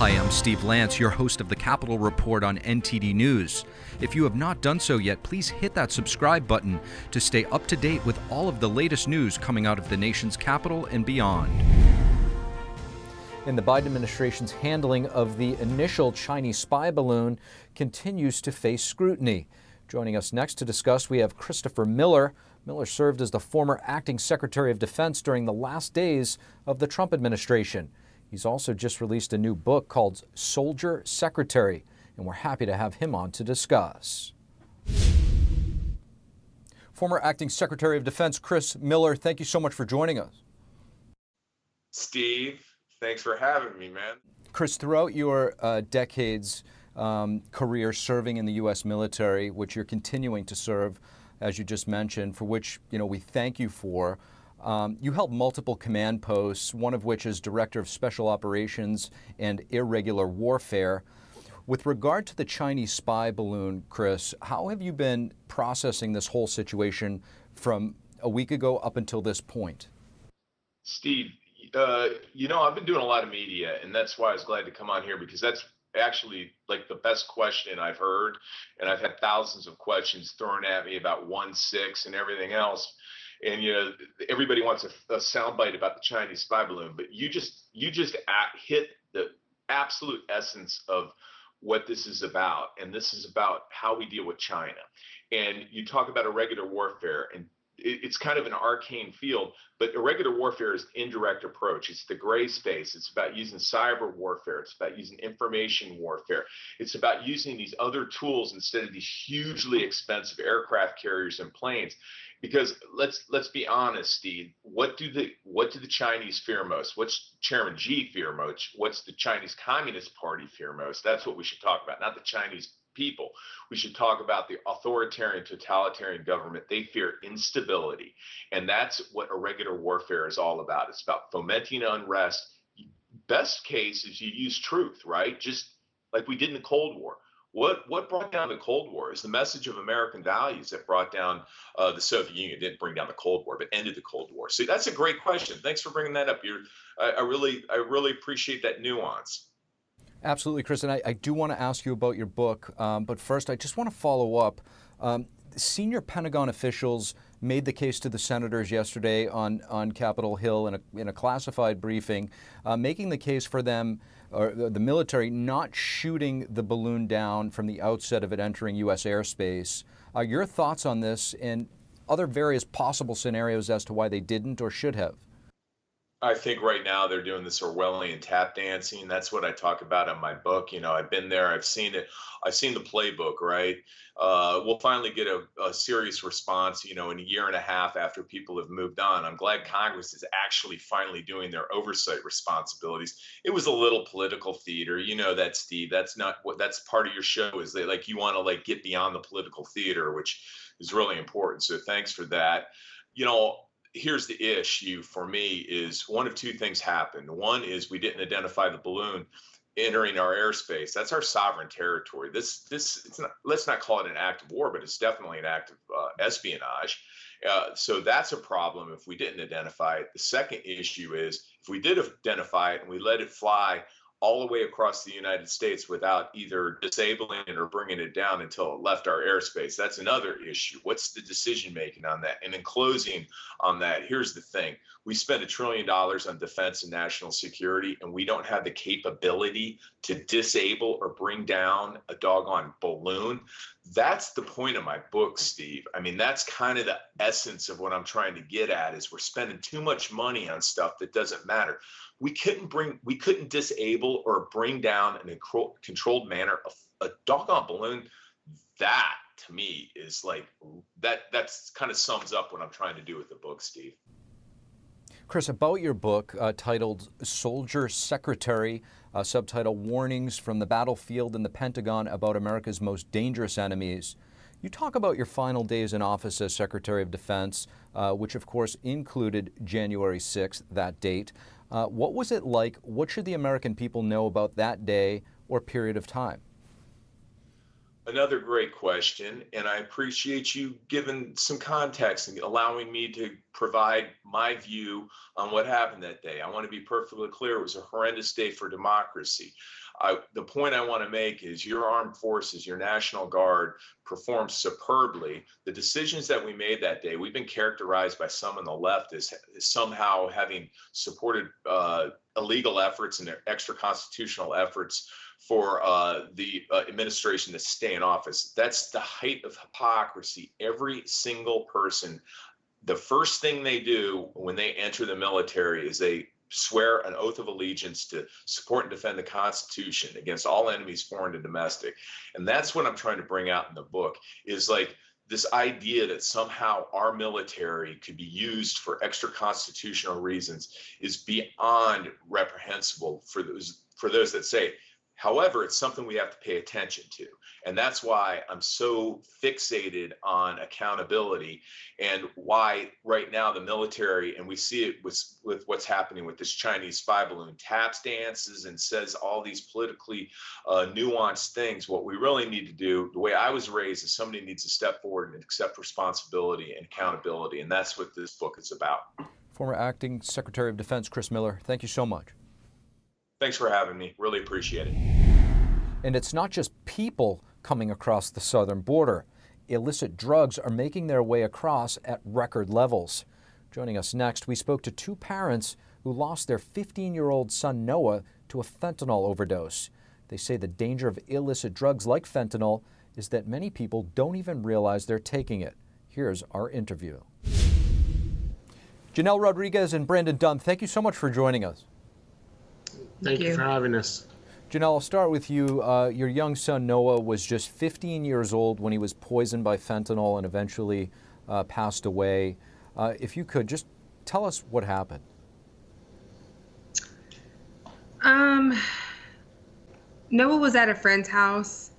Hi, I'm Steve Lance, your host of the Capitol Report on NTD News. If you have not done so yet, please hit that subscribe button to stay up to date with all of the latest news coming out of the nation's capital and beyond. And the Biden administration's handling of the initial Chinese spy balloon continues to face scrutiny. Joining us next to discuss, we have Christopher Miller. Miller served as the former acting Secretary of Defense during the last days of the Trump administration. He's also just released a new book called Soldier Secretary, and we're happy to have him on to discuss. Former acting Secretary of Defense Chris Miller, thank you so much for joining us. Steve, thanks for having me, man. Chris, throughout your uh, decades um, career serving in the U.S. military, which you're continuing to serve, as you just mentioned, for which you know we thank you for. Um, you held multiple command posts, one of which is Director of Special Operations and Irregular Warfare. With regard to the Chinese spy balloon, Chris, how have you been processing this whole situation from a week ago up until this point? Steve, uh, you know, I've been doing a lot of media, and that's why I was glad to come on here because that's actually like the best question I've heard. And I've had thousands of questions thrown at me about 1 6 and everything else and you know everybody wants a, a soundbite about the Chinese spy balloon, but you just you just at, hit the absolute essence of what this is about, and this is about how we deal with China. And you talk about irregular warfare, and it's kind of an arcane field, but irregular warfare is indirect approach. It's the gray space. It's about using cyber warfare. It's about using information warfare. It's about using these other tools instead of these hugely expensive aircraft carriers and planes because let's let's be honest, Steve. What do the what do the Chinese fear most? What's Chairman Xi fear most? What's the Chinese Communist Party fear most? That's what we should talk about, not the Chinese people. We should talk about the authoritarian, totalitarian government. They fear instability, and that's what irregular warfare is all about. It's about fomenting unrest. Best case is you use truth, right? Just like we did in the Cold War what what brought down the Cold War is the message of American values that brought down uh, the Soviet Union. It didn't bring down the Cold War, but ended the Cold War. So that's a great question. Thanks for bringing that up. You're, I, I really I really appreciate that nuance. Absolutely, Chris. And I, I do want to ask you about your book, um, but first I just want to follow up. Um, senior Pentagon officials made the case to the senators yesterday on on Capitol Hill in a in a classified briefing, uh, making the case for them or the military not shooting the balloon down from the outset of it entering U.S. airspace. Uh, your thoughts on this and other various possible scenarios as to why they didn't or should have? I think right now they're doing this Orwellian tap dancing. That's what I talk about in my book. You know, I've been there, I've seen it, I've seen the playbook, right? Uh, we'll finally get a, a, serious response, you know, in a year and a half after people have moved on. I'm glad Congress is actually finally doing their oversight responsibilities. It was a little political theater, you know that, Steve. That's not what that's part of your show is that like you want to like get beyond the political theater, which is really important. So thanks for that. You know, here's the issue for me is one of two things happened. One is we didn't identify the balloon entering our airspace. That's our sovereign territory. This this it's not let's not call it an act of war, but it's definitely an act of uh, espionage. Uh, so that's a problem if we didn't identify it. The second issue is if we did identify it and we let it fly all the way across the United States without either disabling it or bringing it down until it left our airspace. That's another issue. What's the decision making on that? And in closing on that, here's the thing we spend a trillion dollars on defense and national security, and we don't have the capability to disable or bring down a doggone balloon. That's the point of my book, Steve. I mean, that's kind of the essence of what I'm trying to get at is we're spending too much money on stuff that doesn't matter we couldn't bring we couldn't disable or bring down in a controlled manner a, a doggone balloon. That to me is like that that's kind of sums up what i'm trying to do with the book steve. Chris about your book uh, titled soldier secretary uh, subtitle warnings from the battlefield and the pentagon about america's most dangerous enemies. You talk about your final days in office as Secretary of Defense, uh, which of course included January 6th, that date. Uh, what was it like? What should the American people know about that day or period of time? Another great question, and I appreciate you giving some context and allowing me to provide my view on what happened that day. I want to be perfectly clear it was a horrendous day for democracy. I, the point I want to make is your armed forces, your National Guard performed superbly. The decisions that we made that day, we've been characterized by some on the left as, as somehow having supported uh, illegal efforts and extra constitutional efforts for uh, the uh, administration to stay in office. That's the height of hypocrisy. Every single person, the first thing they do when they enter the military is they swear an oath of allegiance to support and defend the Constitution against all enemies, foreign and domestic. And that's what I'm trying to bring out in the book is like this idea that somehow our military could be used for extra constitutional reasons is beyond reprehensible for those for those that say However, it's something we have to pay attention to. And that's why I'm so fixated on accountability and why right now the military, and we see it with, with what's happening with this Chinese spy balloon, taps dances and says all these politically uh, nuanced things. What we really need to do, the way I was raised, is somebody needs to step forward and accept responsibility and accountability. And that's what this book is about. Former Acting Secretary of Defense Chris Miller, thank you so much. Thanks for having me. Really appreciate it. And it's not just people coming across the southern border. Illicit drugs are making their way across at record levels. Joining us next, we spoke to two parents who lost their 15 year old son Noah to a fentanyl overdose. They say the danger of illicit drugs like fentanyl is that many people don't even realize they're taking it. Here's our interview. Janelle Rodriguez and Brandon Dunn, thank you so much for joining us. Thank, you. for having us. Janelle, I'll start with you. Uh, your young son Noah was just 15 years old when he was poisoned by fentanyl and eventually uh, passed away. Uh, if you could just tell us what happened. Um, Noah was at a friend's house,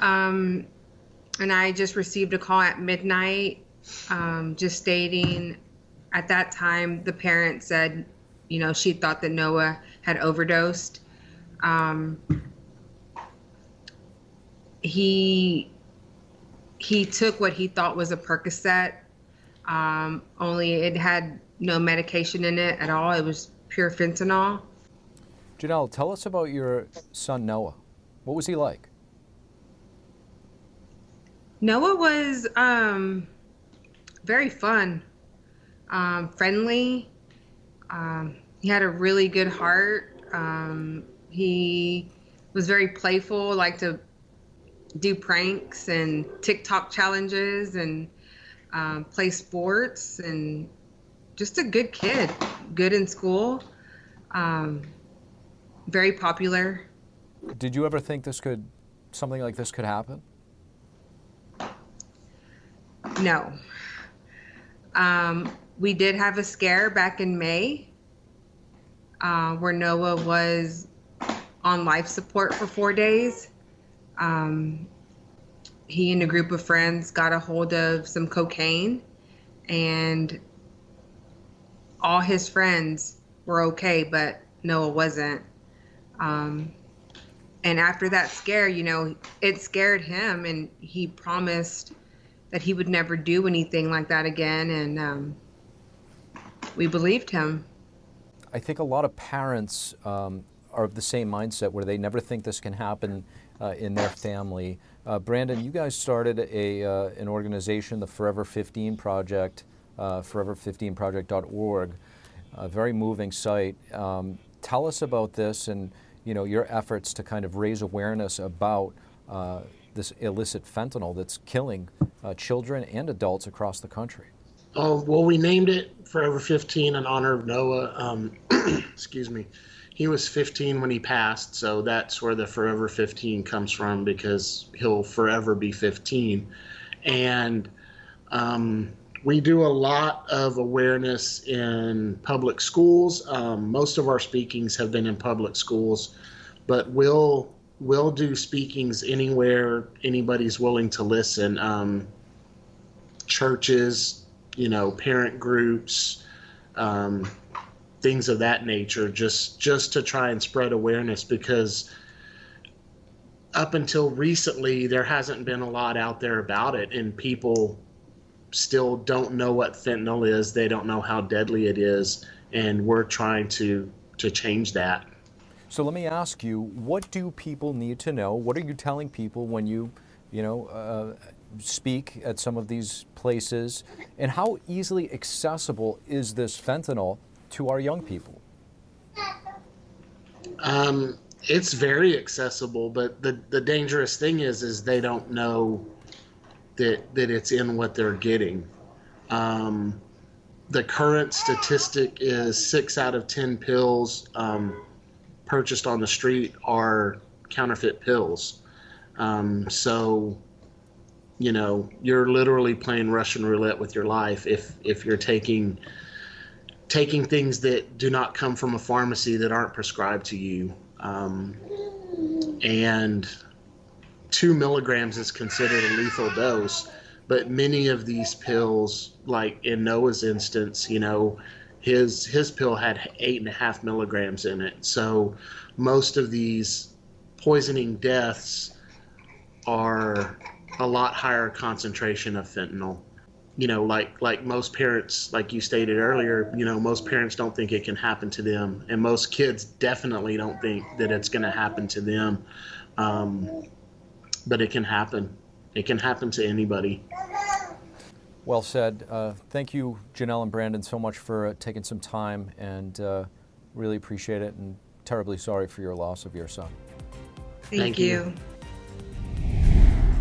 um, and I just received a call at midnight, um, just stating at that time the parent said you know, she thought that Noah had overdosed. Um, he he took what he thought was a Percocet. Um, only it had no medication in it at all. It was pure fentanyl. Janelle, tell us about your son Noah. What was he like? Noah was um, very fun, um, friendly. He had a really good heart. Um, he was very playful, liked to do pranks and TikTok challenges and um, play sports and just a good kid, good in school, um, very popular. Did you ever think this could, something like this could happen? No. Um, we did have a scare back in May uh, where Noah was on life support for four days. Um, he and a group of friends got a hold of some cocaine, and all his friends were okay, but Noah wasn't. Um, and after that scare, you know, it scared him, and he promised that he would never do anything like that again. And um, we believed him. I think a lot of parents um, are of the same mindset where they never think this can happen uh, in their family. Uh, Brandon, you guys started a, uh, an organization, the Forever 15 Project, uh, forever15project.org, a very moving site. Um, tell us about this and you know your efforts to kind of raise awareness about uh, this illicit fentanyl that's killing uh, children and adults across the country. Oh, well, we named it Forever 15 in honor of Noah. Um, excuse me. He was 15 when he passed, so that's where the Forever 15 comes from because he'll forever be 15. And um, we do a lot of awareness in public schools. Um, most of our speakings have been in public schools, but we'll we'll do speakings anywhere anybody's willing to listen. Um, churches, you know, parent groups, um, things of that nature, just just to try and spread awareness because up until recently there hasn't been a lot out there about it and people still don't know what fentanyl is they don't know how deadly it is and we're trying to to change that So let me ask you, what do people need to know? What are you telling people when you, you know, uh, speak at some of these places? And how easily accessible is this fentanyl to our young people? Um, it's very accessible, but the, the dangerous thing is is they don't know that that it's in what they're getting. Um, the current statistic is six out of ten pills um, purchased on the street are counterfeit pills. Um, so, you know, you're literally playing Russian roulette with your life if if you're taking taking things that do not come from a pharmacy that aren't prescribed to you. Um, and two milligrams is considered a lethal dose but many of these pills, like in Noah's instance, you know, his his pill had eight and a half milligrams in it. So most of these poisoning deaths are a lot higher concentration of fentanyl. You know, like like most parents, like you stated earlier, you know, most parents don't think it can happen to them, and most kids definitely don't think that it's going to happen to them. Um, but it can happen. It can happen to anybody. Well said. Uh, thank you, Janelle and Brandon, so much for uh, taking some time and uh, really appreciate it and terribly sorry for your loss of your son. Thank, Thank you. you.